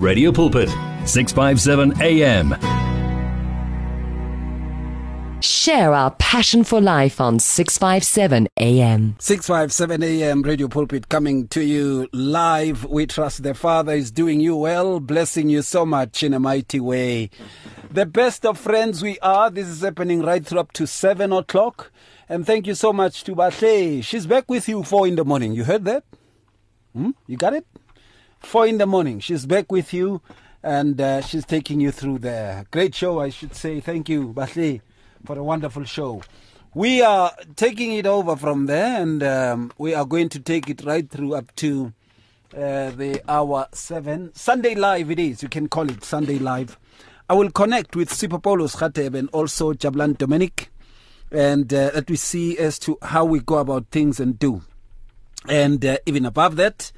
Radio Pulpit, 657 AM. Share our passion for life on 657 AM. 657 AM Radio Pulpit coming to you live. We trust the Father is doing you well, blessing you so much in a mighty way. The best of friends we are. This is happening right through up to 7 o'clock. And thank you so much to Bahle. She's back with you 4 in the morning. You heard that? Hmm? You got it? 4 in the morning. She's back with you and uh, she's taking you through the great show, I should say. Thank you, Bahle, for a wonderful show. We are taking it over from there and um, we are going to take it right through up to uh, the hour 7. Sunday Live it is. You can call it Sunday Live. I will connect with Sipho Paulus Khateb and also Jabulani Dominic and uh, we see as to how we go about things and do. And uh, even above that,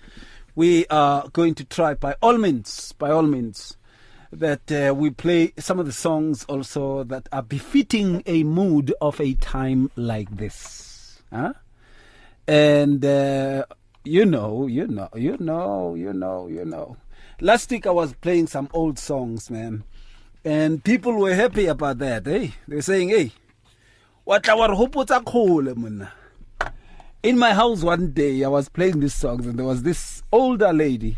we are going to try by all means, by all means, that uh, we play some of the songs also that are befitting a mood of a time like this. Huh? And uh, you know, you know, you know, you know, you know. Last week I was playing some old songs, man. And people were happy about that, eh? They're saying, hey, what our hopotsa khole monna. In my house one day, I was playing these songs, and there was this older lady,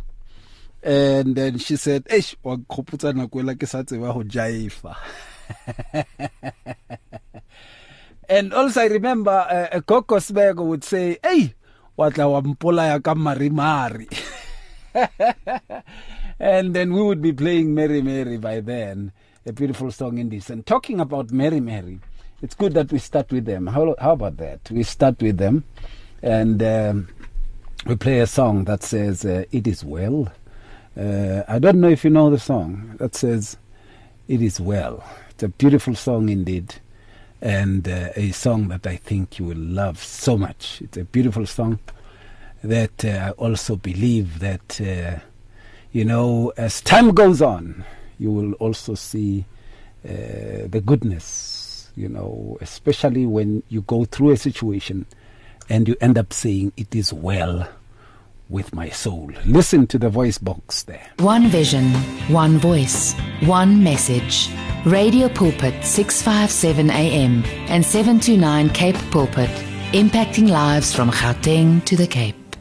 and then she said, "Eish, wa khopotsa nako ela ke sa tseba ho jaifa." And also, I remember uh, a Coco Smego would say, "Hey, watla wa mpolaya ka marimari." and then we would be playing Mary Mary by then, a beautiful song in this. And talking about Mary Mary, it's good that we start with them. How, how about that? We start with them and um, we play a song that says, uh, It is well. Uh, I don't know if you know the song that says, It is well. It's a beautiful song indeed. And uh, a song that I think you will love so much. It's a beautiful song that uh, I also believe that, uh, you know, as time goes on, you will also see uh, the goodness, you know, especially when you go through a situation and you end up saying, It is well with my soul. Listen to the voice box there. One vision, one voice, one message. Radio Pulpit 657 AM and 729 Cape Pulpit, impacting lives from Gauteng to the Cape.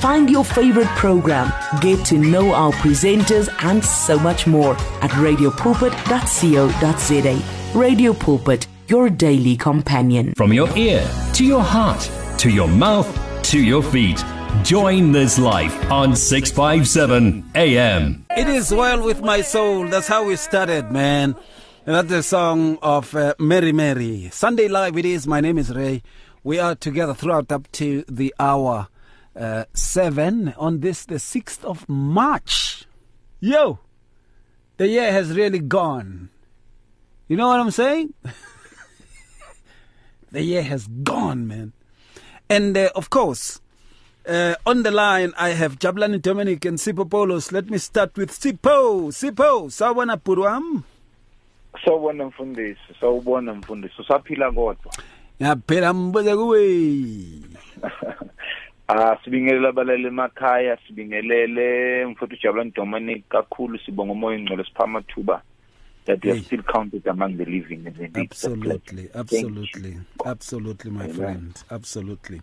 Find your favorite program, get to know our presenters, and so much more at radiopulpit.co.za. Radio Pulpit, your daily companion. From your ear to your heart to your mouth to your feet. Join this life on 657 AM. It is well with my soul. That's how we started, man. And that's the song of uh, Mary Mary. Sunday Live it is. My name is Ray. We are together throughout up to the hour uh, 7 on this, the 6th of March. Yo! The year has really gone. You know what I'm saying? the year has gone, man. And uh, of course, uh, on the line, I have Jabulani Dominic and Sipho Paulus. Let me start with Sipho. Sipho, sawona purwam. sawubona mfundisi sawubona mfundisi usaphila kodwa Yaphela mbuze kuwe. ah sibingelela abalali emakhaya sibingelele mfuthu ujabulani dominic kakhulu sibonga umoya ingcwele sipha amathuba that we are still counted among the living and the Absolutely, absolutely, absolutely, my friend. Absolutely.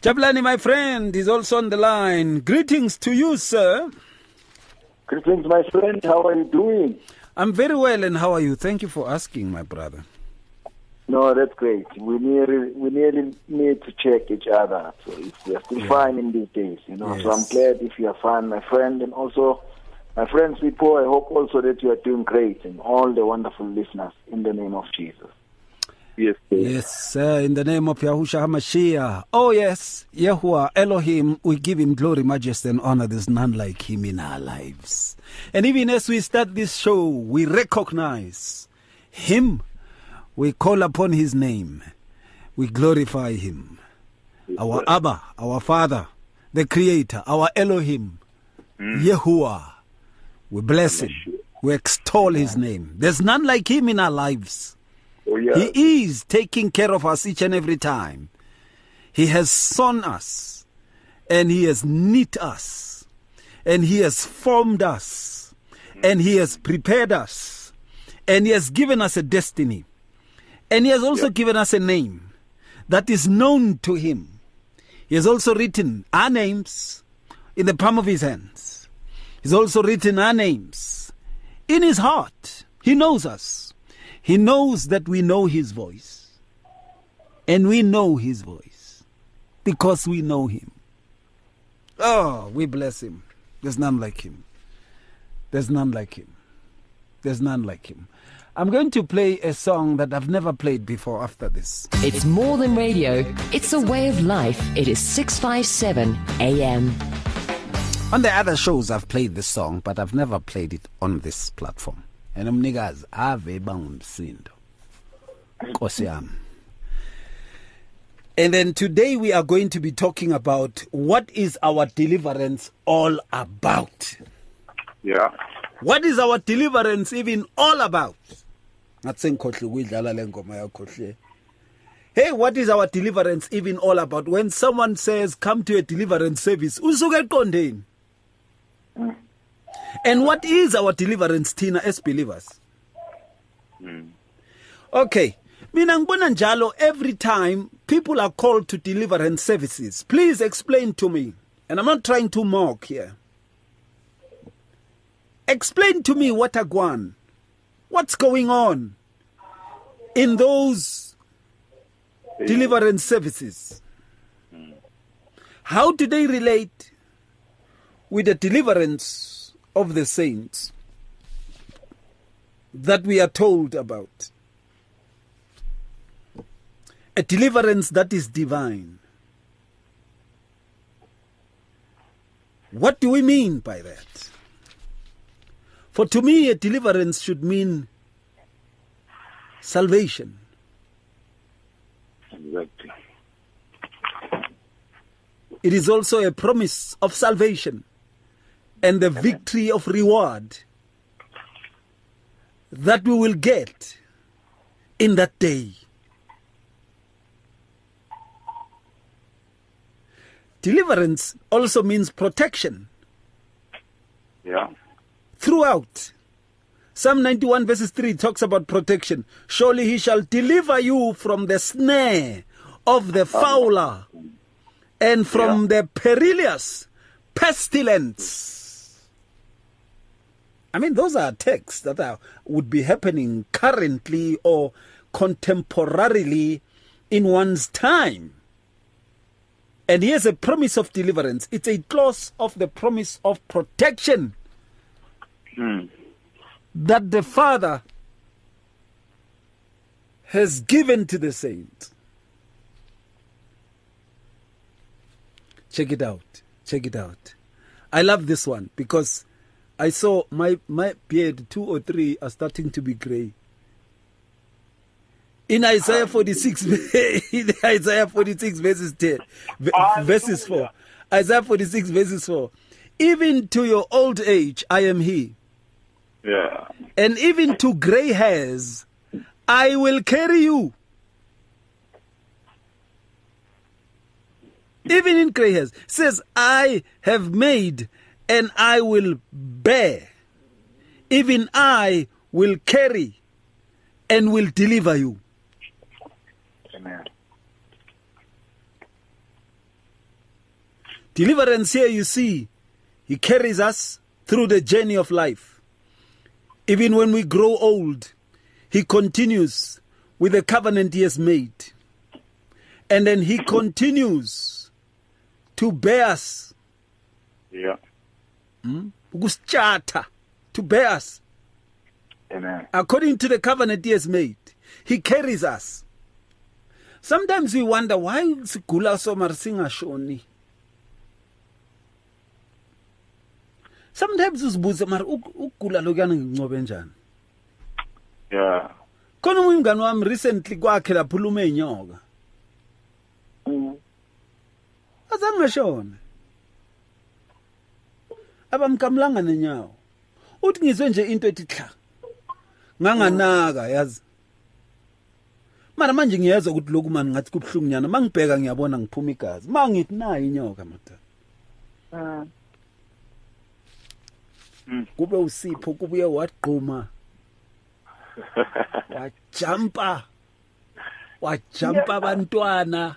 Jabulani, my friend, is also on the line. Greetings to you, sir. Greetings, my friend. How are you doing? I'm very well, and how are you? Thank you for asking, my brother. No, that's great. We nearly we nearly need to check each other. So if we are still fine in these days, you know. So I'm glad if you are fine, my friend, and also my friends people. I hope also that you are doing great, and all the wonderful listeners in the name of Jesus. yes sir. Yes, sir, in the name of Yahushua HaMashiach. Oh, yes, Yahuwah, Elohim, we give him glory, majesty, and honor. There's none like him in our lives. And even as we start this show, we recognize him. We call upon his name. We glorify him. Our Abba, our Father, the Creator, our Elohim, Yahuwah. We bless him. We extol his name. There's none like him in our lives. Oh, yeah. He is taking care of us each and every time. He has sown us and he has knit us and he has formed us and he has prepared us and he has given us a destiny and he has also given us a name that is known to him. He has also written our names in the palm of his hands. He's also written our names in his heart. He knows us. He knows that we know his voice. And we know his voice because we know him. Oh, we bless him. There's none like him. There's none like him. There's none like him. I'm going to play a song that I've never played before after this. It's more than radio, it's a way of life. It is 657 AM. On the other shows, I've played this song, but I've never played it on this platform. And umnikazi ave bangumsindo. Nkosi yami. And then today we are going to be talking about what is our deliverance all about. Yeah. What is our deliverance even all about? Ngathi sengikhohle ukuyidlala le ngoma yakho hle. Hey, what is our deliverance even all about? When someone says come to a deliverance service, usuke eqondeni. And what is our deliverance Tina as believers? Okay. Mina ngibona njalo every time people are called to deliverance services. Please explain to me. And I'm not trying to mock here. Explain to me what agwan. What's going on in those deliverance services? How do they relate with the deliverance of the saints that we are told about? A deliverance that is divine. What do we mean by that? For to me, a deliverance should mean salvation. Exactly. It is also a promise of salvation and the victory of reward that we will get in that day. Deliverance also means protection Yeah. Throughout. Psalm 91 verses 3 talks about protection. Surely he shall deliver you from the snare of the fowler and from the perilous pestilence. I mean, those are texts that are, would be happening currently or contemporarily in one's time. And here's a promise of deliverance. It's a clause of the promise of protection Hmm. that the Father has given to the saint. Check it out. Check it out. I love this one because I saw my, my beard, two or three, are starting to be gray. In Isaiah ah. 46, in Isaiah 46 verses 10, verses 4, Isaiah 46 verses 4, even to your old age I am he, Yeah. and even to gray hairs I will carry you. Even in gray hairs, says, I have made and I will bear. Even I will carry and will deliver you. Amen. Deliverance here, you see, He carries us through the journey of life. Even when we grow old, He continues with the covenant He has made. And then He continues to bear us, Yeah. Hmm? ukusithatha, to bear us Amen. according to the covenant He has made. He carries us. Sometimes we wonder why sigula so mara singashoni. Sometimes uzibuza mara uk- ukugula lokuyana ngincobe njani. Yeah. Khona umngani wami recently kwakhe laphuluma inyoka. azange ngashona. Abamkamlanga nenyawo. Uthi ngizwe nje into ethi hla nganganaka yazi. Mara manje ngiyezwa ukuthi lokhu mani ngathi kubhlungu nyana. Mangibheka ngiyabona ngiphuma igazi. Mangithi nayi inyoka madala kube usipho kubuye wagquma. Wajampa. Wajampa abantwana.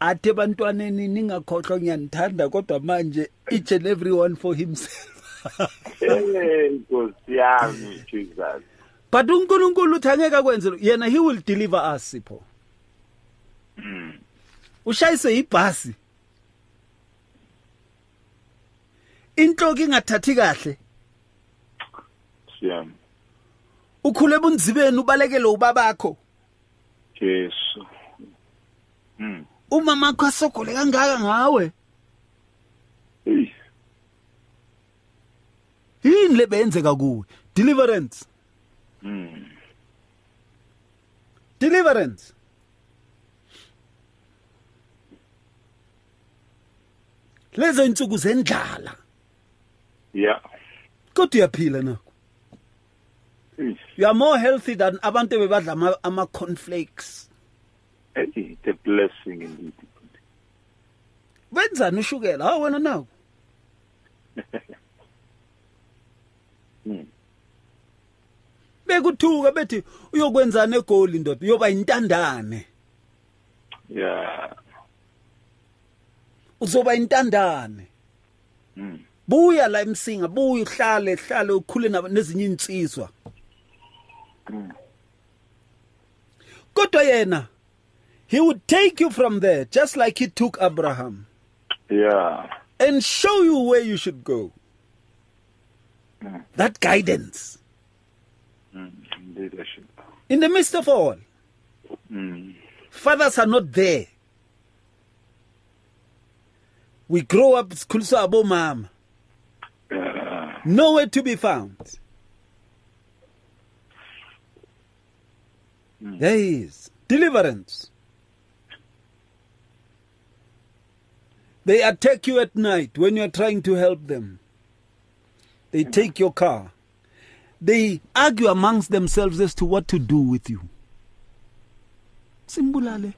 Athi ebantwaneni ningakhohlwa ngiyanithanda kodwa manje each and everyone for himself. Eh, Nkosi yami Jesus. but uNkulunkulu uthi angeke akwenze lo- yena he will deliver us sipho. Ushayise ibhasi. Inhloko ingathathi kahle Siyami. ukhule bunzibeni ubalekele ubabakho Jesu. Mm. umama wakho asogole kangaka ngawe yini lebenzeka kuwe deliverance Mm. deliverance lezo insuku zendlala Yeah. kodwa uyaphila nakho you are more healthy than abantu bebadla ama, cornflakes Hey, the blessing indeed. wenzani ushukela hawu wena nawo Mm. bekuthuka bethi uyokwenzana egoli ndoda uyoba intandane Yeah. uzoba intandane Mm. Buya la emsinga buya uhlale hlale ukhule nezinye insizwa kodwa yena he would take you from there just like he took Abraham Yeah. and show you where you should go that guidance Mm. Leadership. in the midst of all Mm. fathers are not there we grow up sikhuliswa abomama. Nowhere to be found. Hmm. There is. Deliverance. They attack you at night when you are trying to help them. They hmm. take your car. They argue amongst themselves as to what to do with you. Simbulale.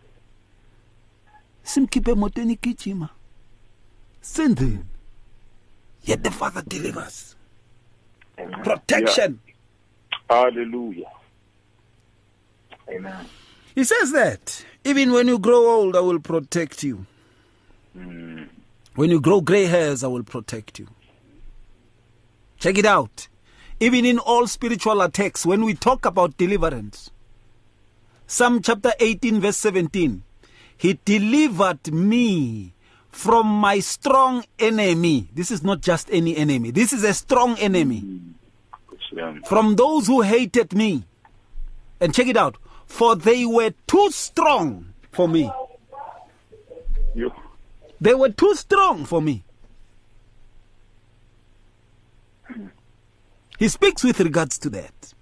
Simkhiphe emotweni igijima senzeni yet the father delivers protection Hallelujah. Amen. he says that even when you grow old i will protect you Mm. when you grow gray hairs i will protect you check it out even in all spiritual attacks when we talk about deliverance psalm chapter 18 verse 17 he delivered me from my strong enemy this is not just any enemy this is a strong enemy from those who hated me. And check it out. For they were too strong for me. You. They were too strong for me. He speaks with regards to that.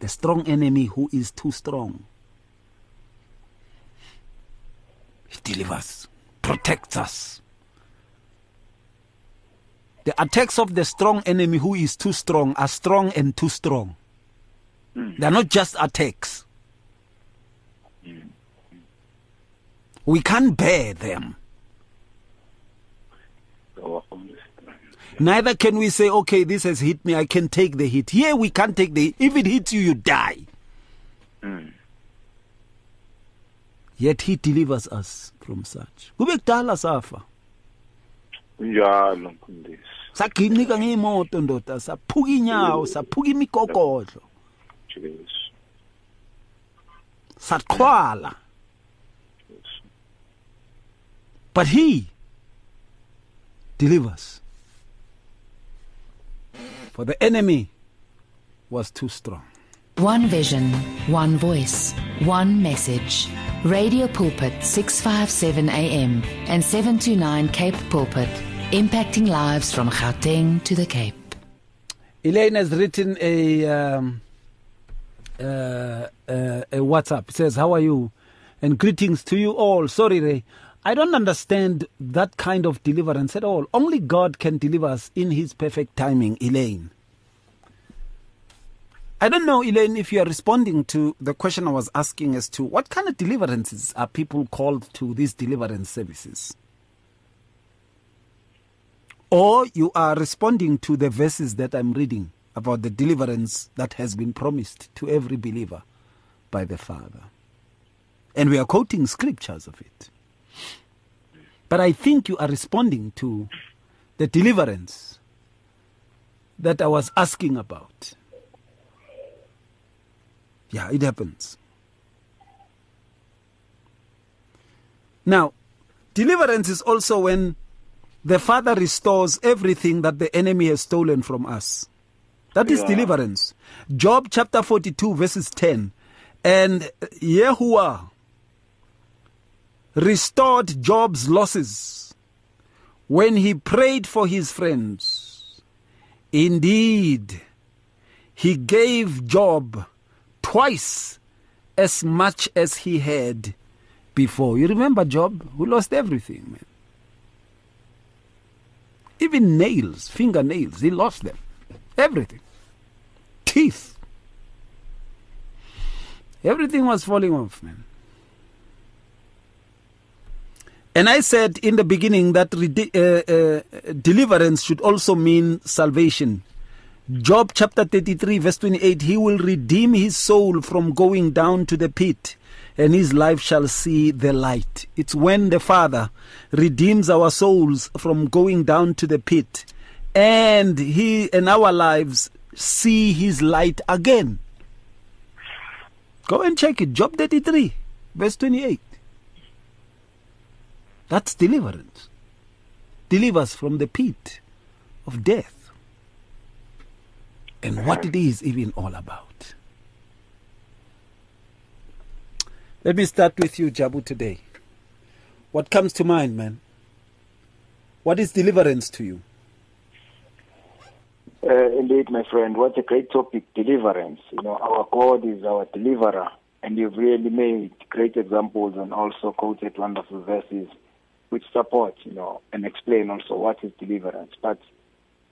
The strong enemy who is too strong. He delivers, protects us. The attacks of the strong enemy who is too strong are strong and too strong. They are not just attacks. We can't bear them. Neither can we say, okay, this has hit me, I can take the hit. Here we can't take the If it hits you, you die. Mm. Yet he delivers us from such. Kube kudala safa. Njalo mfundisi. Saginika ngeimoto ndoda, saphuka inyawo, saphuka imigogodlo, Jesu. saqhwala. But he delivers. For the enemy was too strong. One vision, one voice, one message. Radio Pulpit 657 AM and 729 Cape Pulpit, impacting lives from Gauteng to the Cape. Elaine has written a um, uh, uh, a WhatsApp. It says, "How are you? And greetings to you all. Sorry, Ray. I don't understand that kind of deliverance at all. Only God can deliver us in His perfect timing, Elaine. I don't know, Elaine, if you are responding to the question I was asking as to what kind of deliverances are people called to these deliverance services? Or you are responding to the verses that I'm reading about the deliverance that has been promised to every believer by the Father. And we are quoting scriptures of it. But I think you are responding to the deliverance that I was asking about. Yeah, it happens. Now, deliverance is also when the Father restores everything that the enemy has stolen from us. That is Yeah. deliverance. Job chapter 42, verses 10. And Yahuwah restored Job's losses when he prayed for his friends. Indeed, he gave Job twice as much as he had before. You remember Job, who lost everything, man. Even nails, fingernails, he lost them. Everything. Teeth. Everything was falling off, man. And I said in the beginning that uh, uh, deliverance should also mean salvation. Job chapter 33, verse 28 He will redeem his soul from going down to the pit, and his life shall see the light. It's when the Father redeems our souls from going down to the pit, and he and our lives see his light again. Go and check it. Job 33, verse 28. That's deliverance. Delivers from the pit of death. And what it is even all about. Let me start with you, Jabu, today. What comes to mind, man? What is deliverance to you? Uh, indeed, my friend, what a great topic, deliverance. You know, our God is our deliverer, and you've really made great examples and also quoted wonderful verses which support, you know, and explain also what is deliverance. But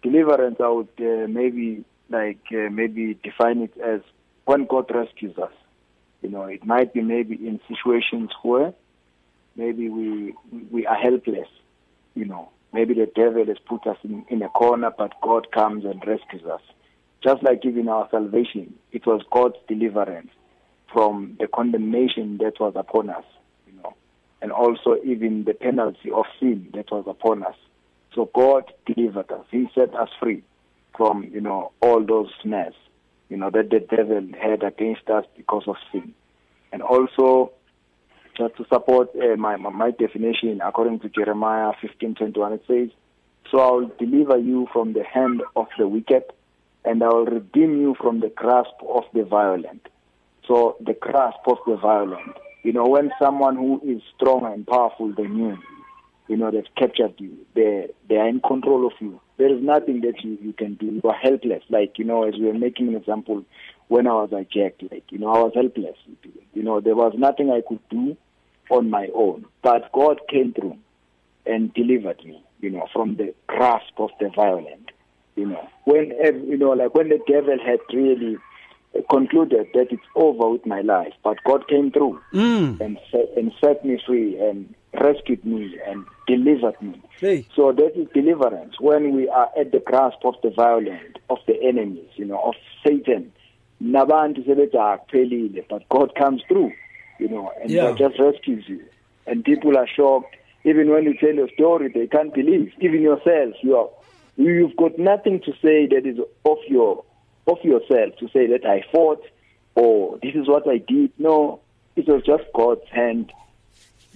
deliverance, I would uh, maybe like uh, maybe define it as when God rescues us. You know, it might be maybe in situations where maybe we we are helpless. You know, maybe the devil has put us in, in a corner, but God comes and rescues us. Just like even our salvation, it was God's deliverance from the condemnation that was upon us. You know, and also even the penalty of sin that was upon us. So God delivered us. He set us free from, you know, all those snares, you know, that the devil had against us because of sin. And also, just to support uh, my, my definition, according to Jeremiah 15:21, it says, "So I will deliver you from the hand of the wicked, and I will redeem you from the grasp of the violent." So the grasp of the violent. You know, when someone who is strong and powerful than you, you know, they've captured you, they they are in control of you. There is nothing that you, you can do. You are helpless. Like, you know, as we were making an example, when I was hijacked, like, you know, I was helpless. You know, there was nothing I could do on my own. But God came through and delivered me, you know, from the grasp of the violent. You know, when you know, like when the devil had really concluded that it's over with my life, but God came through mm. and set, and set me free and rescued me and delivered me. Hey. So that is deliverance when we are at the grasp of the violent, of the enemies, you know, of Satan. Nabantu sebethi ah, akuphelile, but God comes through, you know, and Yeah. God just rescues you. And people are shocked. Even when you tell your story, they can't believe. Even yourself, you are, you've got nothing to say that is of your of yourself to say that I fought or this is what I did. No, it was just God's hand,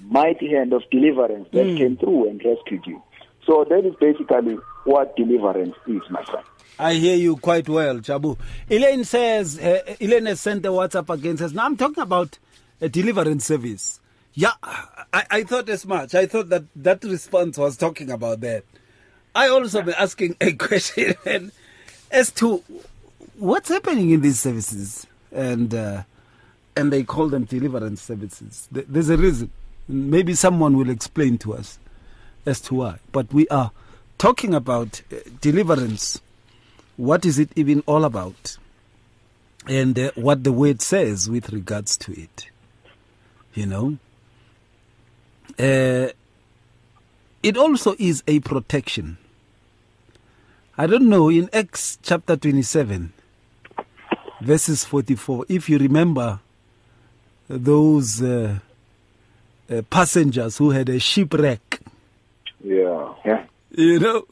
mighty hand of deliverance that came through and rescued you. So that is basically what deliverance is, my friend. I hear you quite well, Jabu. Elaine says, uh, Elaine has sent a WhatsApp again, says, now I'm talking about a deliverance service. Yeah, I, I thought as much. I thought that that response was talking about that. I also been asking a question as to what's happening in these services. And uh, and they call them deliverance services. There's a reason. Maybe someone will explain to us as to why. But we are talking about uh, deliverance. What is it even all about? And uh, what the word says with regards to it. You know? Uh, it also is a protection. I don't know, in Acts chapter 27, verses 44, if you remember those uh, uh, passengers who had a shipwreck, Yeah. Yeah. you know,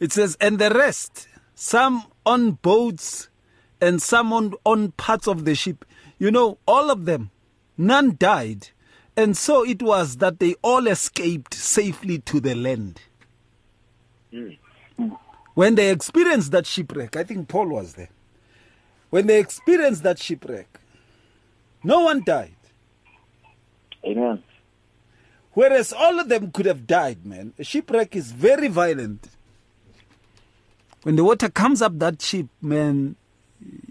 it says, and the rest, some on boats and some on, on parts of the ship, you know, all of them, none died. And so it was that they all escaped safely to the land. When they experienced that shipwreck, I think Paul was there. When they experienced that shipwreck, no one died. Amen. Whereas all of them could have died, man. A shipwreck is very violent. When the water comes up that ship, man,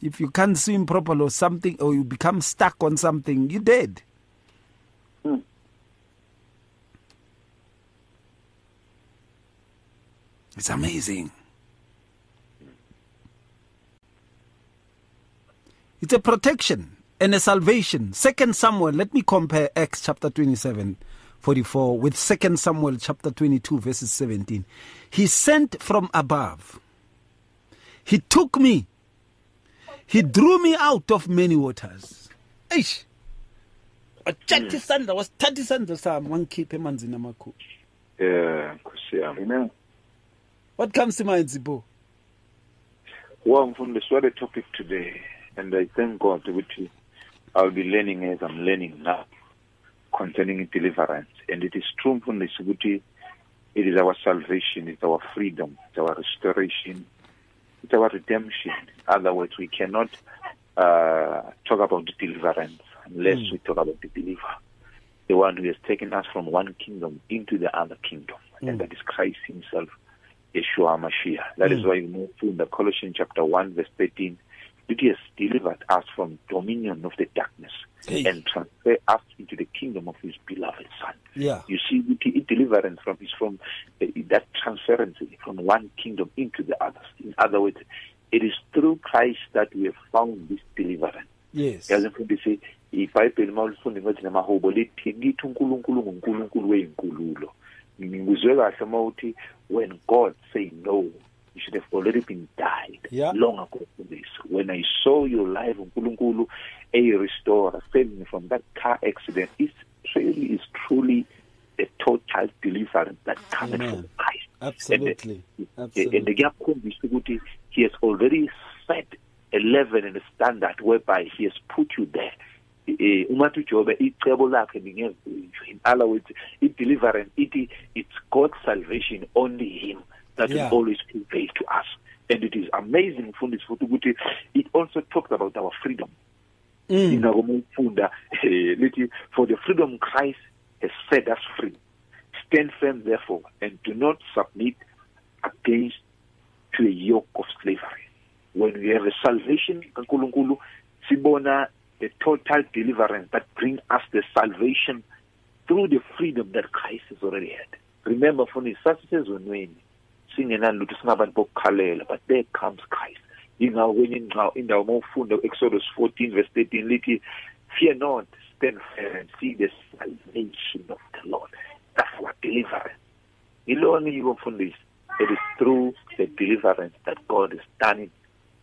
if you can't swim properly or something, or you become stuck on something, you're dead. Hmm. It's amazing. It's a protection and a salvation. Second Samuel, let me compare Acts chapter 27, 44 with Second Samuel chapter 22, verses 17. He sent from above. He took me. He drew me out of many waters. Eish. wathatha isandla wasithatha isandla sami wangikhipha emanzini amakhulu Yeah, Nkosi yami. Amen. what comes to mind zibo Well, Mfundisi, what a topic today. And I thank God which I'll be learning as I'm learning now concerning deliverance. And it is true, Mfundisi, ukuthi it is our salvation, it's our freedom, it's our restoration, it's our redemption. Otherwise, we cannot uh, talk about deliverance unless mm. we talk about the believer, the one who has taken us from one kingdom into the other kingdom, and mm. that is Christ Himself, Yeshua Mashiach. That is mm. why you move in the Colossians chapter 1, verse 13. That He has delivered us from dominion of the darkness Hey. and transfer us into the kingdom of His beloved Son. yeah You see, the deliverance from is from uh, that transference from one kingdom into the other. In other words, it is through Christ that we have found this deliverance. yes mfundisi ibhayibheli uma ulifunde ngothi namahubo lithi ngithi unkulunkulu ngunkulunkulu weyinkululo ngikuzwe kahle uma uthi when god say no you should have already been died. Yeah. long ago for this when i saw your life unkulunkulu a restorer saving me from that car accident. It really is truly a total deliverance that comes from christ. Uh, absolutely. and absolutely. kuyakhombisa ukuthi he has already set a level and a standard whereby he has put you there. Uma thi uJobe icebo lakhe lingezinjwe in other words deliverance ithi it's God's salvation only him that Yeah. will always prevail to us. And it is amazing mfundisi futhi ukuthi it also talks about our freedom. Mm. inako mufunda lithi for the freedom Christ has set us free stand firm therefore and do not submit against to a yoke of slavery. When we have a salvation kaNkulunkulu sibona the total deliverance that brings us the salvation through the freedom that Christ has already had. Remember mfundisi sasisezonweni singenani lutho singabantu bokukhalela but there comes Christ. Ingawo kwenye indawo indawo mawufunda Exodus 14 verse 13 lithi fear not stand firm and see the salvation of the Lord. That's what deliverance. Ilona yiko mfundisi it is through the deliverance that God is done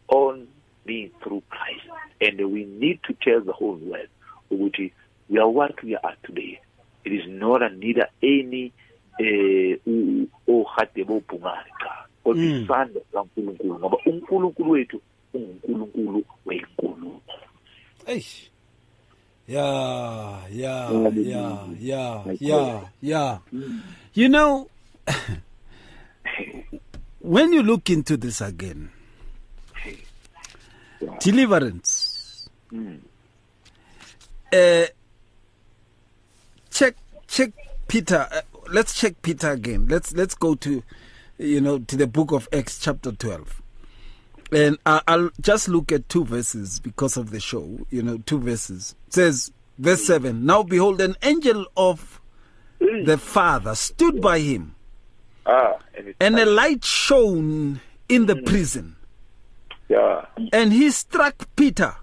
only through Christ. And we need to tell the whole world ukuthi we are what we are today. It is not a neither any eh u- ohade bobhungane cha kodwa Mm. isandla kaNkulunkulu ngoba uNkulunkulu wethu unguNkulunkulu wenkulumo Eish. Yeah, yeah, yeah, yeah, yeah, yeah. You know, when you look into this again, deliverance. Uh, check, check Peter. Uh, let's check Peter again. Let's let's go to, you know, to the book of Acts chapter twelve. And I, I'll just look at two verses because of the show. You know, two verses. It says, verse 7 Now behold, an angel of the Father stood by him, Ah, and and a light shone in the prison. yeah, And he struck Peter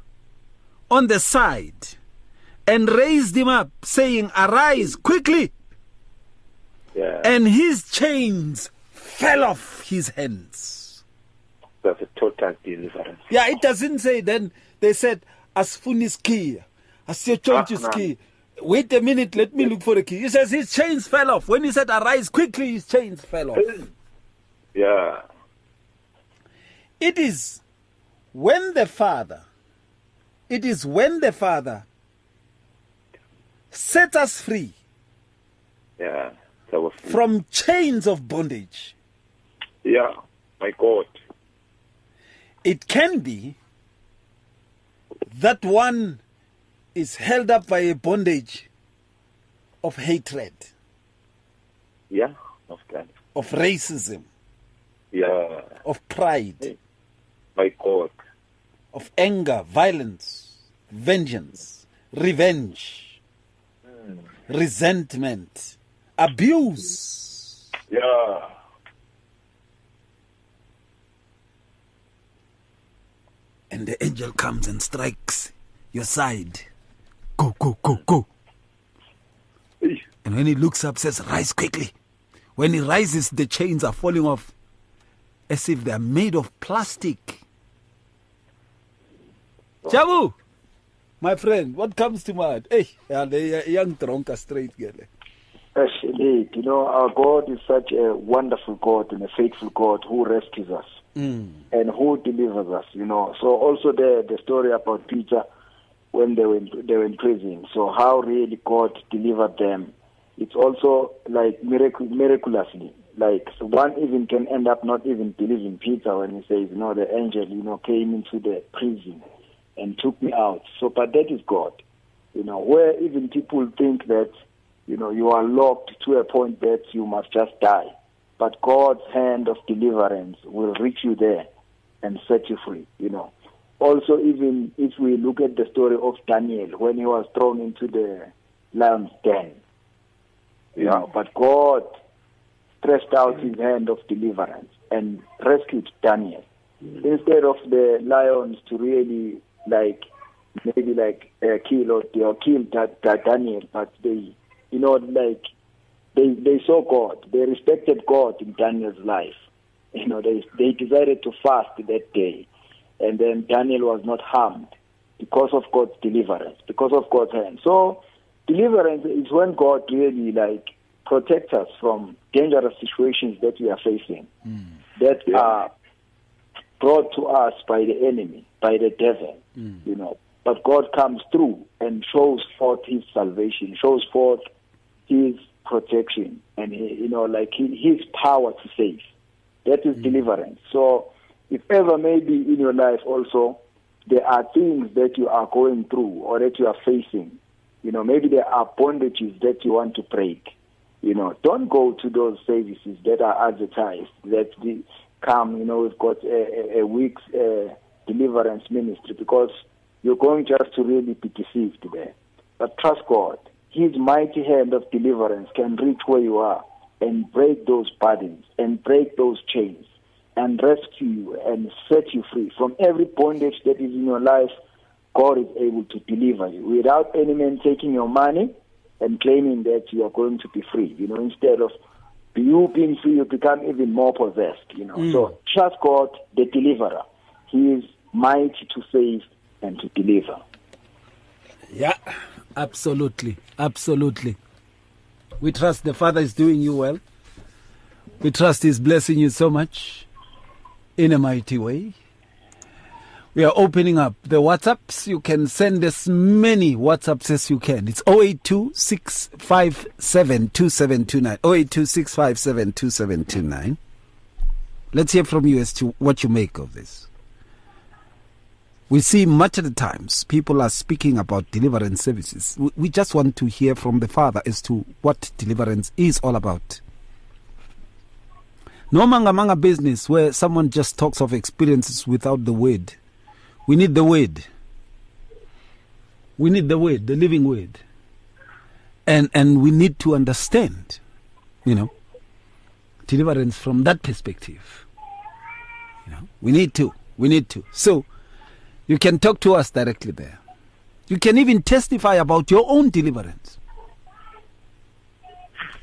on the side and raised him up, saying, Arise quickly. Yeah. And his chains fell off his hands. That's a total deliverance. Yeah, it doesn't say then they said asifuni ski. Asiyotshontsha Ah, ski. Wait a minute, let me look for the key. He says his chains fell off. When he said arise quickly, his chains fell off. Yeah, It is when the Father, it is when the Father set us free yeah. That was from chains of bondage. yeah. My God. It can be that one is held up by a bondage of hatred, Yeah, of that. of racism, Yeah, of pride, my God. of anger, violence, vengeance, revenge, hmm. resentment, abuse. Yeah, And the angel comes and strikes your side. Go, go, go, go. And when he looks up, says, Rise quickly. When he rises, the chains are falling off as if they are made of plastic. Oh. Jabu, my friend, what comes to mind? Hey, yeah, the young drunker straight girl. Actually, you know, our God is such a wonderful God and a faithful God who rescues us hmm. and who delivers us, you know. So also the the story about Peter when they were in, they were in prison. So how really God delivered them. It's also like miracle, miraculously. Like so one even can end up not even believing Peter when he says, you know, the angel, you know, came into the prison and took me out. So, but that is God you know, where even people think that, you know, you are locked to a point that you must just die. But God's hand of deliverance will reach you there and set you free, you know. Also, even if we look at the story of Daniel when he was thrown into the lion's den, you know, but God stretched out his hand of deliverance and rescued Daniel. Instead of the lions to really like maybe like uh, kill or, or kill that, that Daniel, but they, you know, like they they saw God, they respected God in Daniel's life. You know, they they decided to fast that day, and then Daniel was not harmed because of God's deliverance, because of God's hand. So, deliverance is when God really like protects us from dangerous situations that we are facing, hmm. that are brought to us by the enemy, by the devil, hmm. you know. But God comes through and shows forth His salvation, shows forth His protection, and he, you know, like he, His power to save. That is deliverance. So, if ever maybe in your life also there are things that you are going through or that you are facing, you know, maybe there are bondages that you want to break. You know, don't go to those services that are advertised that the, come. You know, we've got a, a, a week's uh, deliverance ministry because you're going just to really be deceived there. But trust God. His mighty hand of deliverance can reach where you are and break those burdens and break those chains and rescue you and set you free from every bondage that is in your life. God is able to deliver you without any man taking your money and claiming that you are going to be free. You know, instead of you being free, you become even more possessed. You know, mm. so trust God, the deliverer. He is mighty to save and to deliver. Yeah, absolutely. Absolutely. We trust the Father is doing you well. We trust He's blessing you so much in a mighty way. We are opening up the WhatsApps. You can send as many WhatsApps as you can. It's 082 657 2729. 082 657 2729. Let's hear from you as to what you make of this. We see much of the times people are speaking about deliverance services. We- just want to hear from the Father as to what deliverance is all about. No manga manga business where someone just talks of experiences without the word. We need the word. We need the word, the living word. And and we need to understand, you know, deliverance from that perspective. You know, we need to. We need to. So you can talk to us directly there. You can even testify about your own deliverance.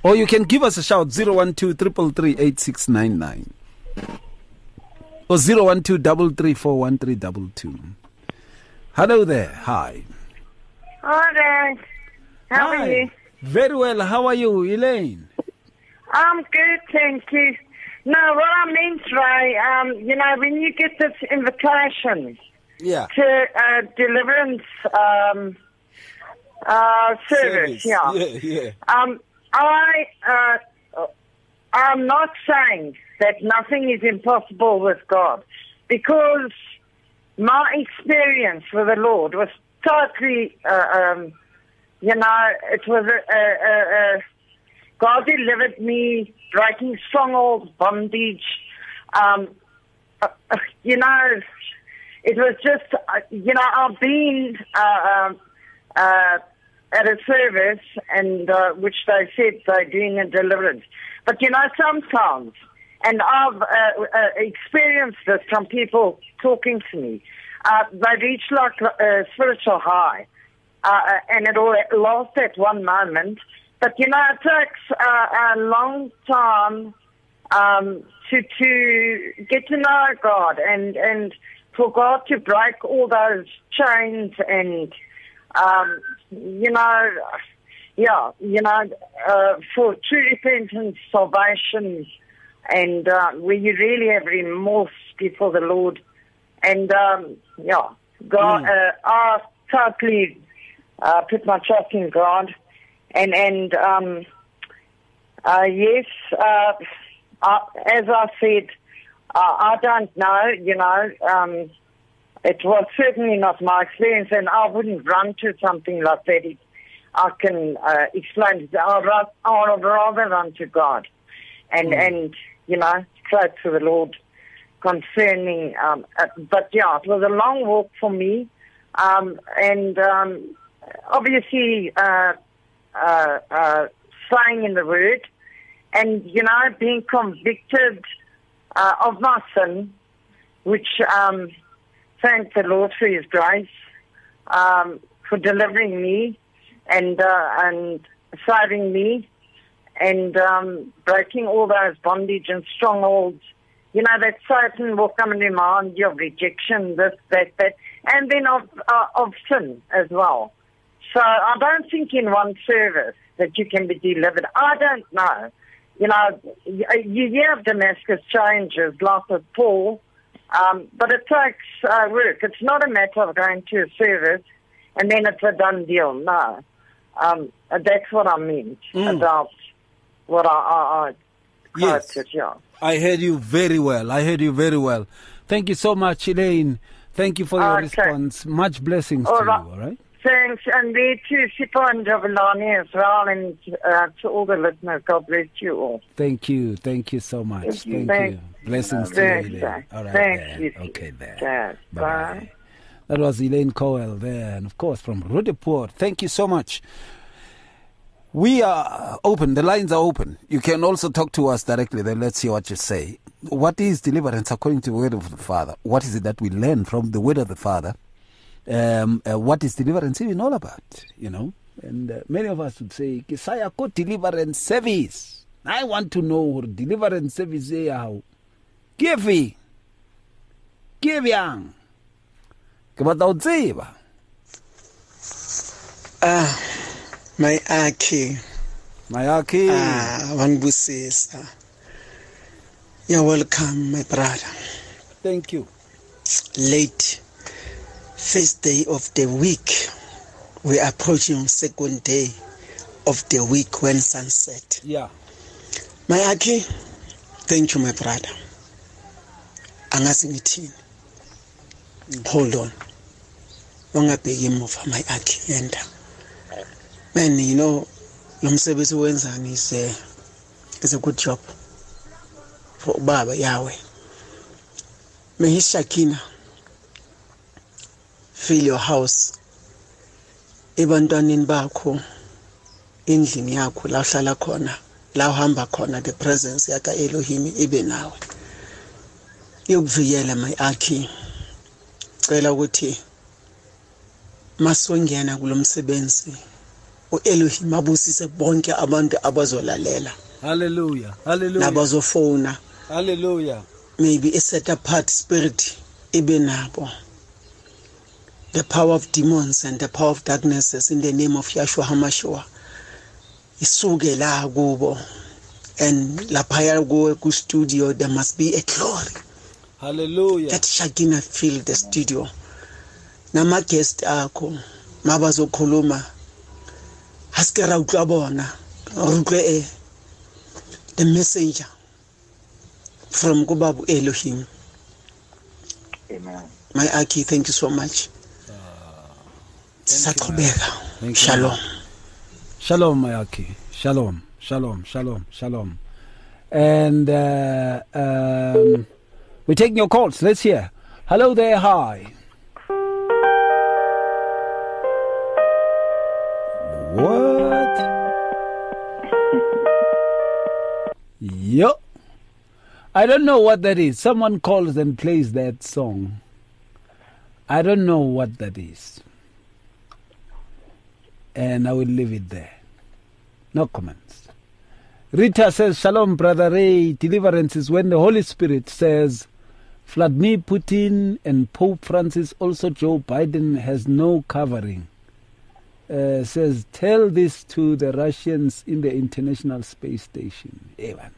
Or you can give us a shout 012 333 or 012 Hello there. Hi. Hi there. How Hi. are you? Very well. How are you, Elaine? I'm good, thank you. No, what I meant, Ray, um, you know, when you get this invitation Yeah. to uh, deliverance um, uh, service, yeah. Yeah, yeah. Um, I, uh, I'm not saying that nothing is impossible with God, because my experience with the Lord was totally, uh, um, you know, it was a, a, a, a God delivered me breaking strongholds, bondage. Um, uh, uh, you know, it was just, uh, you know, I've been uh, um, uh, at a service and uh, which they said they're doing a deliverance. But you know, sometimes, and I've uh, uh, experienced this from people talking to me, uh, they reach like a spiritual high, uh, and it'll last at one moment. But you know, it takes uh, a long time um, to to get to know God and and for God to break all those chains and um, you know, yeah, you know, uh, for true repentance, salvation, and uh, where you really have remorse before the Lord, and um, yeah, God, uh, I totally uh, put my trust in God, and and um, uh, yes, uh, as I said, uh, I don't know, you know. Um, it was certainly not my experience, and I wouldn't run to something like that. If I can uh, explain it. I'd ra- I would rather run to God, and and you know, pray to the Lord concerning. Um, uh, but yeah, it was a long walk for me, um, and um, obviously uh, uh, uh, staying in the Word, and you know, being convicted uh, of my sin, which. Um, thank the Lord for His grace, um, for delivering me and uh, and saving me, and um, breaking all those bondage and strongholds. You know that Satan will come and remind you of rejection, this, that, that, and then of uh, of sin as well. So I don't think in one service that you can be delivered. I don't know. You know, you hear of Damascus changes, like with Paul. Um, but it takes uh, work. It's not a matter of going to a service and then it's a done deal. No. Um, that's what I meant about what I, I, I Yes. yeah. I heard you very well. I heard you very well. Thank you so much, Elaine. Thank you for your Okay. response. Much blessings All to right. you, all right? Thanks. And there to Sipho and Jabulani as well and uh, to all the listeners. God bless you all. Thank you. Thank you so much. Thank you. Thank Thank- you. Blessings to you. Elaine. All right. Thank. Okay, there. Bye-bye. bye. That was Elaine Cowell there, and of course from Roodepoort. Thank you so much. We are open. The lines are open. You can also talk to us directly. Then let's hear what you say. What is deliverance according to the word of the Father? What is it that we learn from the word of the Father? Um, uh, what is deliverance even all about? You know, and uh, many of us would say, "Kisaya ko deliverance service." I want to know deliverance service eh, how. Give Give yang. Ke batla ho tseba. Ah, my akhi, Mayaki. ah, wanibusisa. You're welcome, my brother. Thank you. Late first day of the week. We're approaching second day of the week when sunset. Yeah. My akhi, thank you, my brother. Angazi ngithini. Hold on. Ungabheki emuva my akhi yenda. Man, you know, lo msebenzi wenzani is a, is a good job. for baba Yahweh may his Shekinah fill your house ebantwaneni bakho endlini yakho la uhlala khona la uhamba khona the presence yaka Elohim ibe nawe. Yokuvikela my akhi cela ukuthi masongena kulomsebenzi uElohim abusise bonke abantu abazolalela. Hallelujah hallelujah. Nabazofona hallelujah. Maybe a set apart spirit ibe nabo. The power of demons and the power of darknesses in the name of Yeshua HaMashiach. Isuke la kubo and laphaya kuwe ku studio there must be a glory. Hallelujah. That Shakina fill the studio. Nama guest akho mabazokhuluma haske ra utlwa bona re utlwe eh the messenger from kubabu Elohim. Amen. my aki thank you so much. Sisaqhubeka shalom Shalom, Mayaki. Shalom, shalom, shalom, shalom. And uh, um, we're taking your calls. Let's hear. Hello there. Hi. What? Yo. I don't know what that is. Someone calls and plays that song. I don't know what that is. And I will leave it there. No comments. Rita says, Shalom, Brother Ray. Deliverance is when the Holy Spirit says, Vladimir Putin and Pope Francis, also Joe Biden, has no covering. Uh, says, tell this to the Russians in the International Space Station. Evan.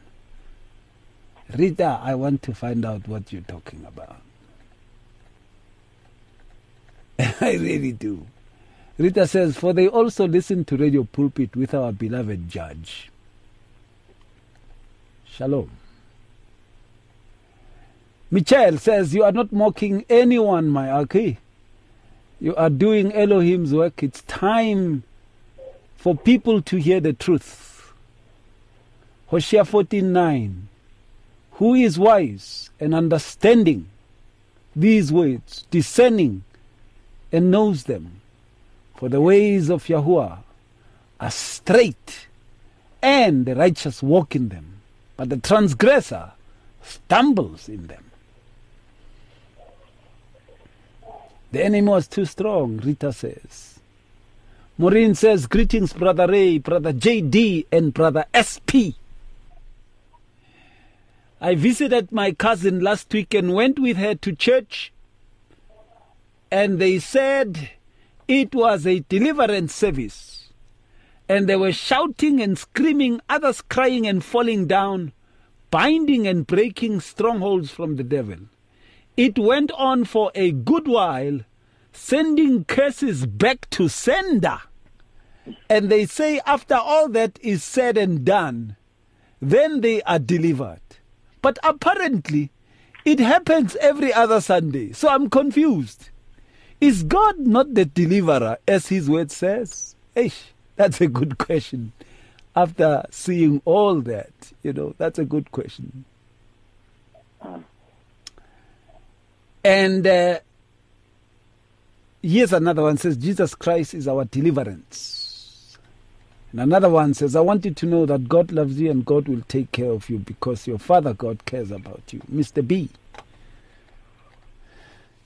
Rita, I want to find out what you're talking about. I really do. Rita says, For they also listen to Radio Pulpit with our beloved judge. Shalom. Michael says, You are not mocking anyone, my Aki. You are doing Elohim's work. It's time for people to hear the truth. Hosea 14:9. Who is wise and understanding these words, discerning and knows them? For the ways of Yahuwah are straight, and the righteous walk in them, but the transgressor stumbles in them. The enemy was too strong, Rita says. Maureen says, Greetings, Brother Ray, Brother JD, and Brother SP. I visited my cousin last week and went with her to church, and they said it was a deliverance service. And they were shouting and screaming, others crying and falling down, binding and breaking strongholds from the devil. It went on for a good while, sending curses back to sender. And they say, after all that is said and done, then they are delivered. But apparently, it happens every other Sunday. So I'm confused. Is God not the deliverer, as his word says? Eish, that's a good question. After seeing all that, you know, that's a good question. And uh, here's another one says, Jesus Christ is our deliverance. And another one says, I want you to know that God loves you and God will take care of you because your Father God cares about you. Mr. B.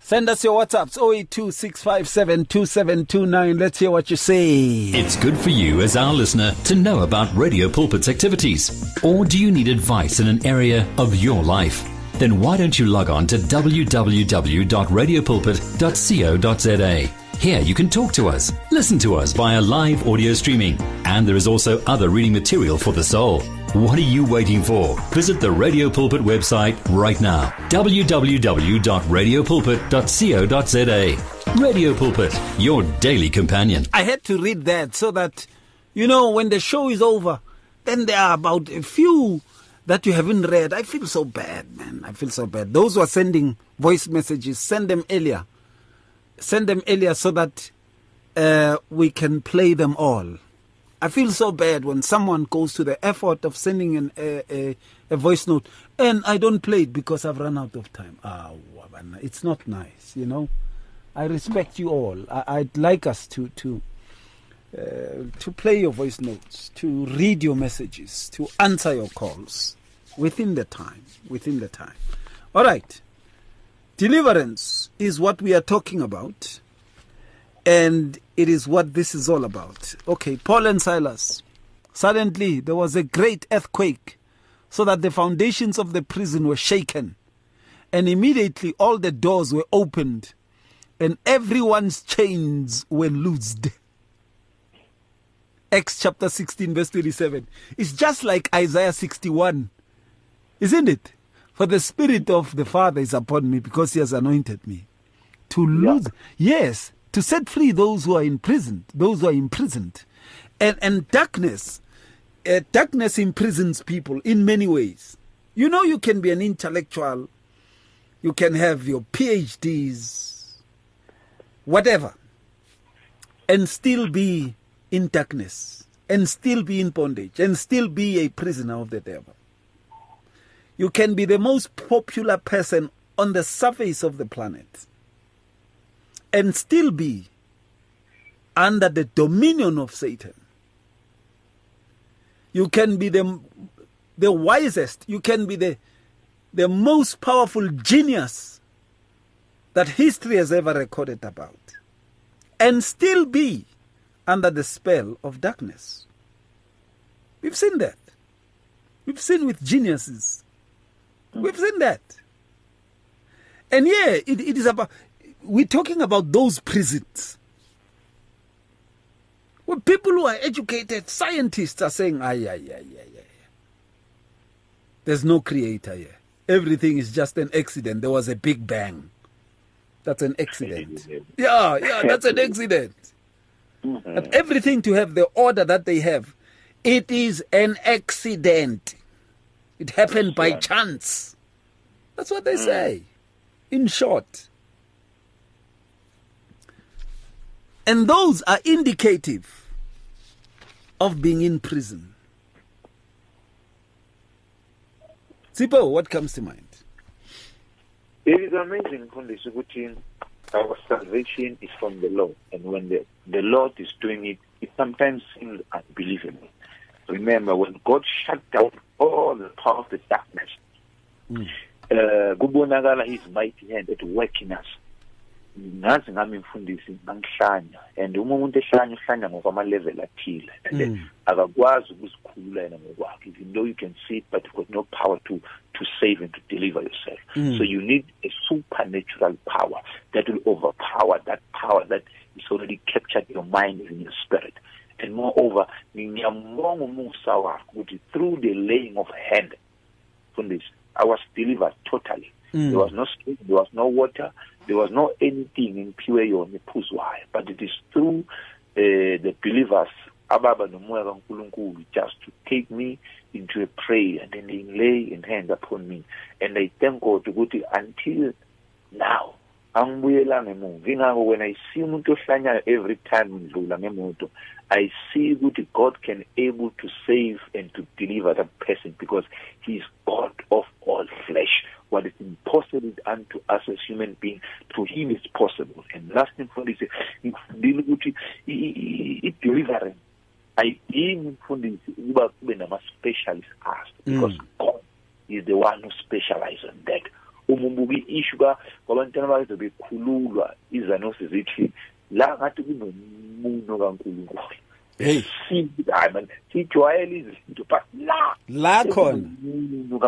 Send us your WhatsApps 0826572729. Let's hear what you say. It's good for you as our listener to know about Radio Pulpit's activities. Or do you need advice in an area of your life? Then why don't you log on to www.radiopulpit.co.za? Here you can talk to us, listen to us via live audio streaming, and there is also other reading material for the soul. What are you waiting for? Visit the Radio Pulpit website right now www.radiopulpit.co.za. Radio Pulpit, your daily companion. I had to read that so that, you know, when the show is over, then there are about a few that you haven't read. I feel so bad, man. I feel so bad. Those who are sending voice messages, send them earlier. Send them earlier so that uh, we can play them all. I feel so bad when someone goes to the effort of sending an, a, a, a voice note and I don't play it because I've run out of time. Ah, it's not nice, you know. I respect you all. I, I'd like us to to uh, to play your voice notes, to read your messages, to answer your calls within the time. Within the time. All right. Deliverance is what we are talking about, and it is what this is all about. Okay, Paul and Silas. Suddenly, there was a great earthquake, so that the foundations of the prison were shaken, and immediately all the doors were opened, and everyone's chains were loosed. Acts chapter 16, verse 27. It's just like Isaiah 61, isn't it? For the Spirit of the Father is upon me because He has anointed me to lose, yes, to set free those who are imprisoned, those who are imprisoned. And, and darkness, uh, darkness imprisons people in many ways. You know, you can be an intellectual, you can have your PhDs, whatever, and still be in darkness, and still be in bondage, and still be a prisoner of the devil. You can be the most popular person on the surface of the planet and still be under the dominion of Satan. You can be the, the wisest, you can be the, the most powerful genius that history has ever recorded about, and still be under the spell of darkness. We've seen that. We've seen with geniuses We've seen that. And yeah, it, it is about, we're talking about those prisons. Where people who are educated, scientists are saying, ah, yeah, yeah, yeah, yeah. There's no creator here. Everything is just an accident. There was a big bang. That's an accident. Yeah, yeah, that's an accident. And everything to have the order that they have, it is an accident. It happened by chance. That's what they say. In short. And those are indicative of being in prison. Sipho, what comes to mind? It is amazing, Kundis, ukuthi our salvation is from the Lord. And when the, the Lord is doing it, it sometimes seems unbelievable. Remember, when God shut down all the power of the darkness, Mm. uh, his mighty hand at work in us. Ngazi ngami mfundisi ngangihlanya. And uma umuntu ehlanya uhlanya ngokwama-level athile. And Mm. akakwazi ukuzikhulula yena ngokwakhe even though you can see it but you've got no power to to save and to deliver yourself. Mm. so you need a supernatural power that will overpower that power that is already captured your mind and your spirit. And moreover ngiyambonga umusa wakhe ukuthi through the laying of hand mfundisi i was delivered totally Mm. there was no street, there was no water, there was no anything in pure yona iphuzwayo. But it is through uh, the believers ababa nomoya kaNkulunkulu just to take me into a prayer and then they lay in hand upon me. And I thank God ukuthi until now angibuyelanga emuva ingakho when I see umuntu ohlanyayo every time ngidlula I see ukuthi God can able to save and to deliver that person because he is God of all flesh what is impossible unto us as human beings to him is possible and last thing for this ngifundile ukuthi i- i- i- i-deliverance ayidingi mfundisi ukuba kube nama-specialist us because Mm. God is the one who specializes on that uma ubuka i-issue ka kwabantwana bakizo bekhululwa izanosi zithi la ngathi kunomuno kankulunkulu Hey. Si- hayi man sijwayele izinto but la La khona. umuno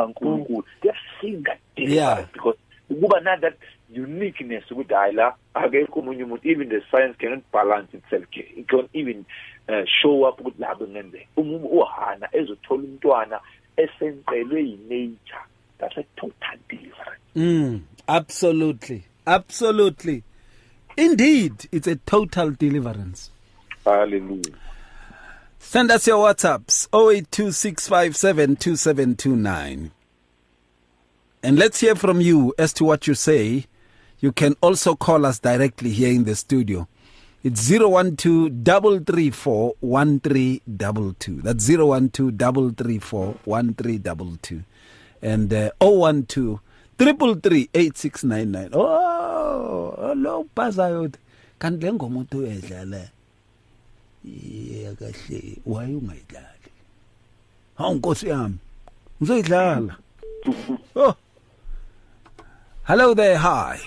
kankulunkulu kuyasinga Yeah. because ukuba na that uniqueness ukuthi hayi la akekho omunye umuntu even the science cannot balance itself it can even uh, show up ukuthi la kungenzeka uma uhana ezothola umntwana yi-nature that's a total deliverance Mm, absolutely. Absolutely. Indeed, it's a total deliverance. hallelujah Send us your WhatsApps 0826572729. And let's hear from you as to what you say. You can also call us directly here in the studio. It's 012 334 1322. That's 012 334 1322. And uh, 012 333 8699. Oh, lo pasayo. Kanti le ngoma uthi uyedlala. Yeah kahle. Why ungayidlali? Hawu nkosi yami. Ngizoyidlala. Oh. Hello there. Hi.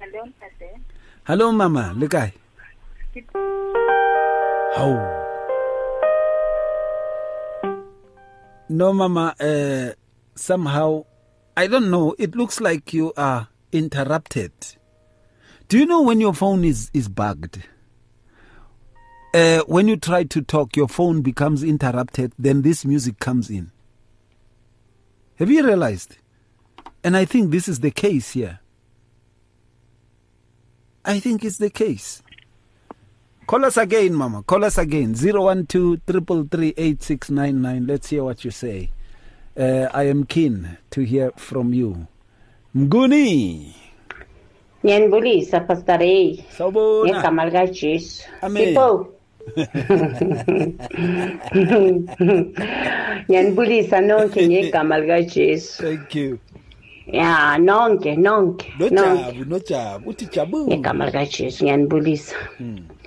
Hello, Pastor. Hello mama, Look kae? How? No mama, uh, somehow I don't know, it looks like you are interrupted. Do you know when your phone is is bugged? Uh, when you try to talk, your phone becomes interrupted, then this music comes in. Have you realized? And I think this is the case here. I think it's the case. Call us again, Mama. Call us again. 012 333 Let's hear what you say. Uh, I am keen to hear from you. Mguni. Ngiyanibulisa Pastor Ray. Sawubona. Ngegama lika Jesu. Amen. Sipho. Ngiyanibulisa nonke ngegama lika Jesu. Thank you. Ya nonke nonke nonke Nojabu, nojabu. Uthi jabu. ngegama lika Jesu ngiyanibulisa.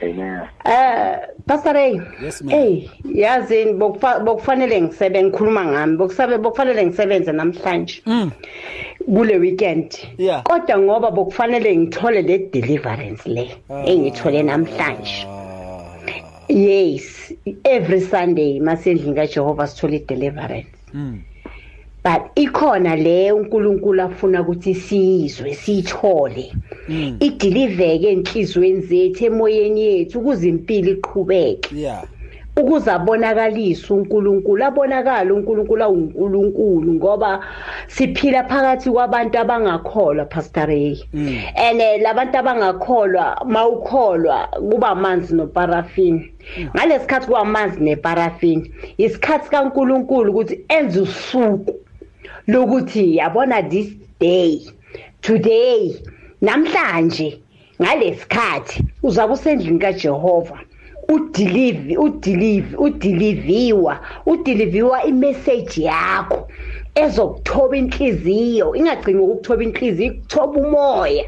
Amen. Eh Pastor Ray. Yes, ma'am. Hey, yazini bokufa- bokufanele ngisebenze ngikhuluma ngami. Bokusabe bokufanele ngisebenze namhlanje. Kule weekend. Yeah. Kodwa ngoba bokufanele ngithole le deliverance le engithole namhlanje. Yes, every Sunday masendlini kaJehova sithola i-deliverance. But ikhona le uNkulunkulu afuna ukuthi siyizwe siyithole. Idiliveke enhlizweni zethu emoyeni yethu ukuze impilo iqhubeke. Yeah. ukuze abonakalise uNkulunkulu abonakala uNkulunkulu awuNkulunkulu ngoba siphila phakathi kwabantu abangakholwa Pastor Ray and eh, labantu abangakholwa mawukholwa kuba amanzi noparafini ngalesikhathi kwamanzi neparafini isikhathi kaNkulunkulu ukuthi enze usuku lokuthi yabona this day today namhlanje ngalesikhathi uzabe usendlini kaJehova. Udelive udelive udeliviwa udeliviwa imessage yakho ezokuthoba inhliziyo. Ingagcini ukuthoba inhliziyo ikuthoba umoya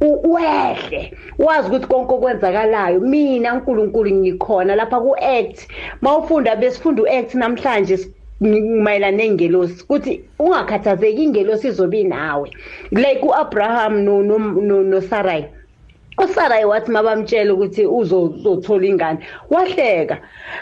u- wehle wazi ukuthi konke okwenzakalayo mina uNkulunkulu ngikhona lapha ku-act. Mawufunda besifunda u-act namhlanje mayelana nengelosi ukuthi ungakhathazeki ingelosi izobe nawe like u-abraham no- no- no- nosarai. uSarai wathi mabamtshela ukuthi uzothola ingane wahleka.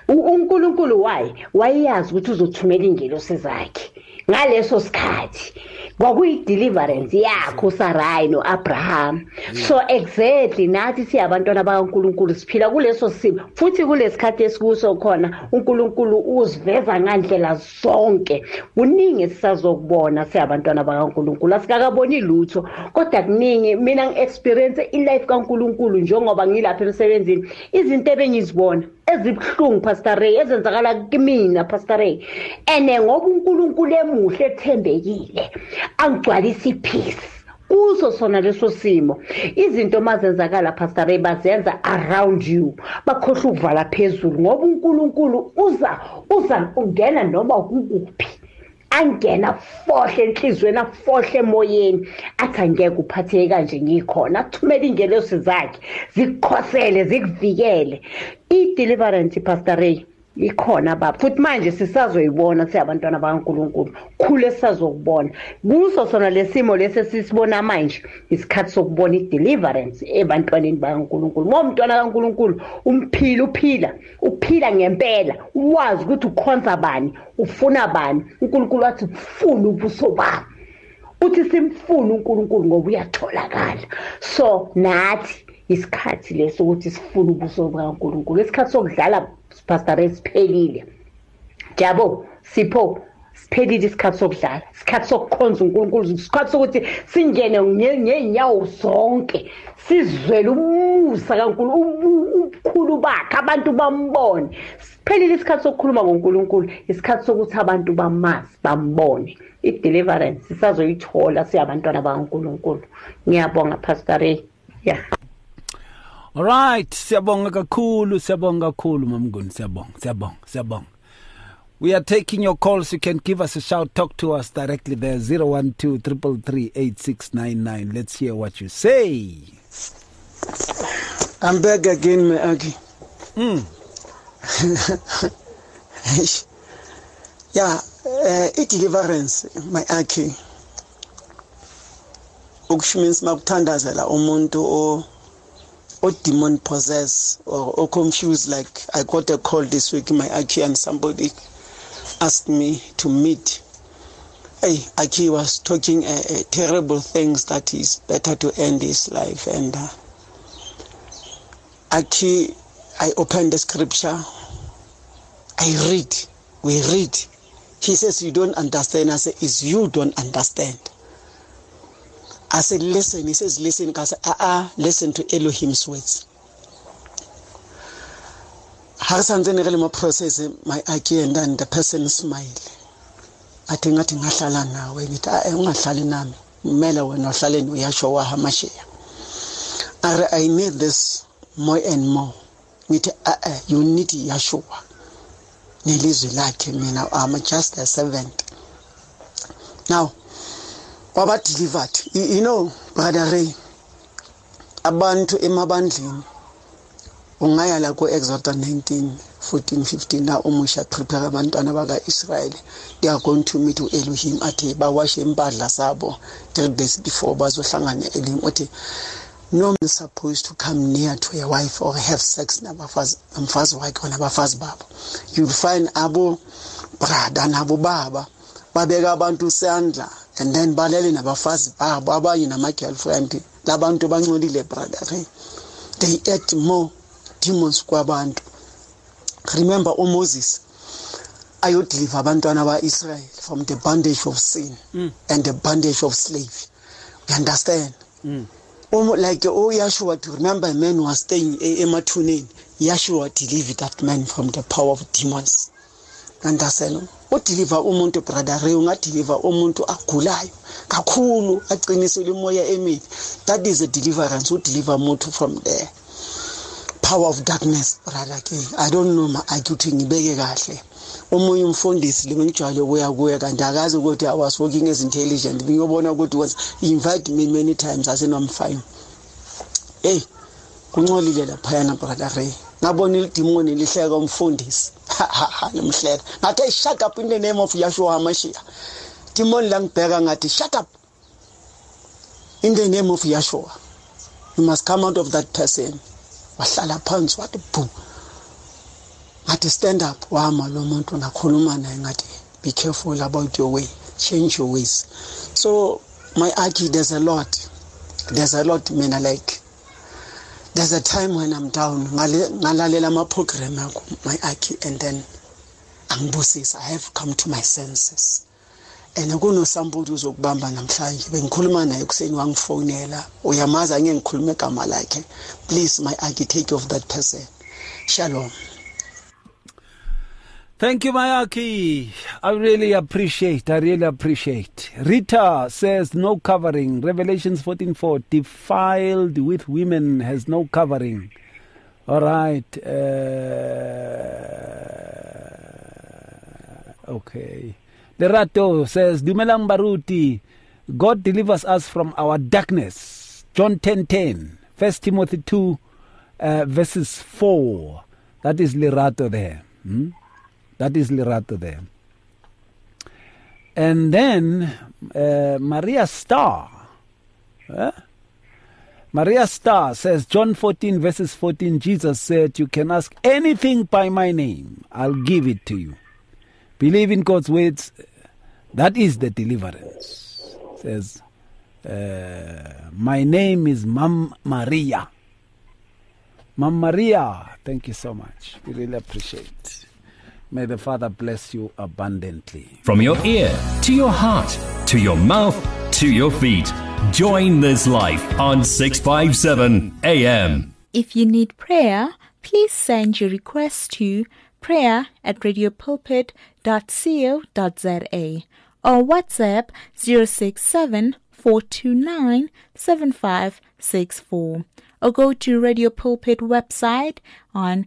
U- uNkulunkulu waye wayazi ukuthi uzothumela ingelosi zakhe. Ngaleso sikhathi kwakuyi-deliverance yakho usarai no-abraham so exactly nathi siyabantwana bakankulunkulu siphila kuleso simo. Futhi kulesi khathi esikuso khona unkulunkulu uziveza ngandlela zonke. Kuningi esisazokubona siyabantwana bakankulunkulu. Asikakaboni lutho kodwa kuningi. Mina ngi-experience ilife kankulunkulu njengoba ngilapha emsebenzini. Izinto ebengizibona ezibuhlungu pastor ray ezenzakala kimina pastor ray. And ngoba unkulunkulu emuhle ethembekile angigcwalisa ipeace kuso sona leso simo. Izinto mazenzakala pastor ray bazenza around you. Bakhohlwa ukuvala phezulu ngoba unkulunkulu uza uza ungena noma kukuphi. Angena fohle enhlizweni afohle emoyeni. Athi angeke uphatheke kanje ngikhona. Athumele ingelosi zakhe zikukhosele zikuvikele. I-deliverance pastor ray. Ikhona baba. Futhi manje sisazoyibona siyabantwana bakankulunkulu. Khulu esisazokubona. Kuso sona lesimo lesi esisibona manje isikhathi sokubona i-deliverance ebantwaneni bakankulunkulu. Ngoba umntwana kankulunkulu umphila uphila uphila ngempela wazi ukuthi ukhonza bani ufuna bani unkulunkulu wathi ufuna ubuso bami uthi simfune unkulunkulu ngoba uyatholakala. So nathi isikhathi leso ukuthi sifune ubuso bukankulunkulu isikhathi sokudlala pastor esiphelile jabo sipho siphelile isikhathi sokudlala isikhathi sokukhonza unkulunkulu isikhathi sokuthi singene nge- ngey'nyawo zonke sizwele umusa kankulu ubukhulu bakhe abantu bambone. Siphelile isikhathi sokukhuluma ngonkulunkulu isikhathi sokuthi abantu bamazi bambone. I-deliverance sisazoyithola siyabantwana bakankulunkulu. Ngiyabonga pastor ray. Ya. Alright, siyabonga kakhulu, siyabonga kakhulu mamnguni, siyabonga, siyabonga, siyabonga. We are taking your calls. You can give us a shout. Talk to us directly there. 012 333 Let's hear what you say. I'm back again, my Aki. Mm. yeah, uh, i-deliverance my Aki. Ukusho means makuthandazela umuntu o or demon possess or, or confused like I got a call this week in my Aki and somebody asked me to meet. Hey, Aki was talking uh, uh, terrible things that is better to end his life. And uh, Aki, I opened the scripture. I read. We read. He says, You don't understand. I say, It's you don't understand. I said, Listen. He says, Listen. I said, Ah, uh-uh, listen to Elohim's words. ha santse ne re le mo process my aki and then the person smile athi ngathi ngahlala nawe ngithi a ungahlali nami kumele wena uhlaleni uyasho wahamashiya are i need this more and more ngithi a you need yashua nelizwi lakhe mina i'm just a servant now waba delivered. You know brother ray abantu emabandleni ungaya la ku-exoda 19 14 15 la umusha prepare abantwana baka-israyeli they are going to meet u-elohim athi bawashe impahla zabo three days before bazohlangana elim uthi no man is supposed to come near to a wife or have sex namfazi wakhe or nabafazi babo. You'll find abo brada nabo baba babeka abantu sandla and then balele nabafazi babo abanye nama-girlfriend labantu bangcolile brother they act more demons kwabantu. Remember uMoses ayodeliver abantwana baIsrael from the bondage of sin mm. and the bondage of slave you understand? Mm. um, like oh Yeshua to remember a man was staying emathuneni? Yeshua delivered that man from the power of demons. Understand? Udeliver umuntu brother Ray ungadeliver umuntu agulayo kakhulu aqinisele umoya emibi that is a deliverance udeliver umuntu from there power of darkness brother ke i don't know ma akuthi ngibeke kahle. Omunye umfundisi lebengijwayele ukuya kuye kanti akazi ukuthi i was working as intelligent. Ngiyobona ukuthi was invite me many times ase no i'm fine. Hey kuncolile laphayana brother ray. Ngabona idimoni lihleka umfundisi. Limhleka ngathi hey shut up in the name of Yeshua HaMashiach demon langibheka ngathi shut up in the name of Yeshua you must come out of that person wahlala phansi wathi bhu ngathi stand up wama lo muntu ngakhuluma naye ngathi be careful about your way change your ways so my aki there's a lot there's a lot mina like there's a time when i'm down. Ngalalela ama-program akho my aki and then angibusisa. I have come to my senses. And kunosambudi uzokubamba namhlanje. Bengikhuluma naye ekuseni wangifonela uyamazi angeke ngikhulume egama lakhe. Please my architect of that person. Shalom. Thank you, Mayaki. I really appreciate. I really appreciate. Rita says no covering. Revelations 14:4. Defiled with women has no covering. All right. Uh, okay. Lerato says, Dumelang Baruti, God delivers us from our darkness. John 10 10, 1 Timothy 2, uh, verses 4. That is Lerato there. Hmm? That is Lerato there. And then uh, Maria Star. Uh, Maria Star says, John 14, verses 14, Jesus said, You can ask anything by my name, I'll give it to you. Believe in God's words. That is the deliverance. Says, uh, My name is Mam Maria. Mam Maria, thank you so much. We really appreciate. May the Father bless you abundantly. From your ear to your heart to your mouth to your feet. Join this life on 657 AM. If you need prayer, please send your request to prayer at radiopulpit.co.za or WhatsApp 067 429 7564 or go to Radio Pulpit website on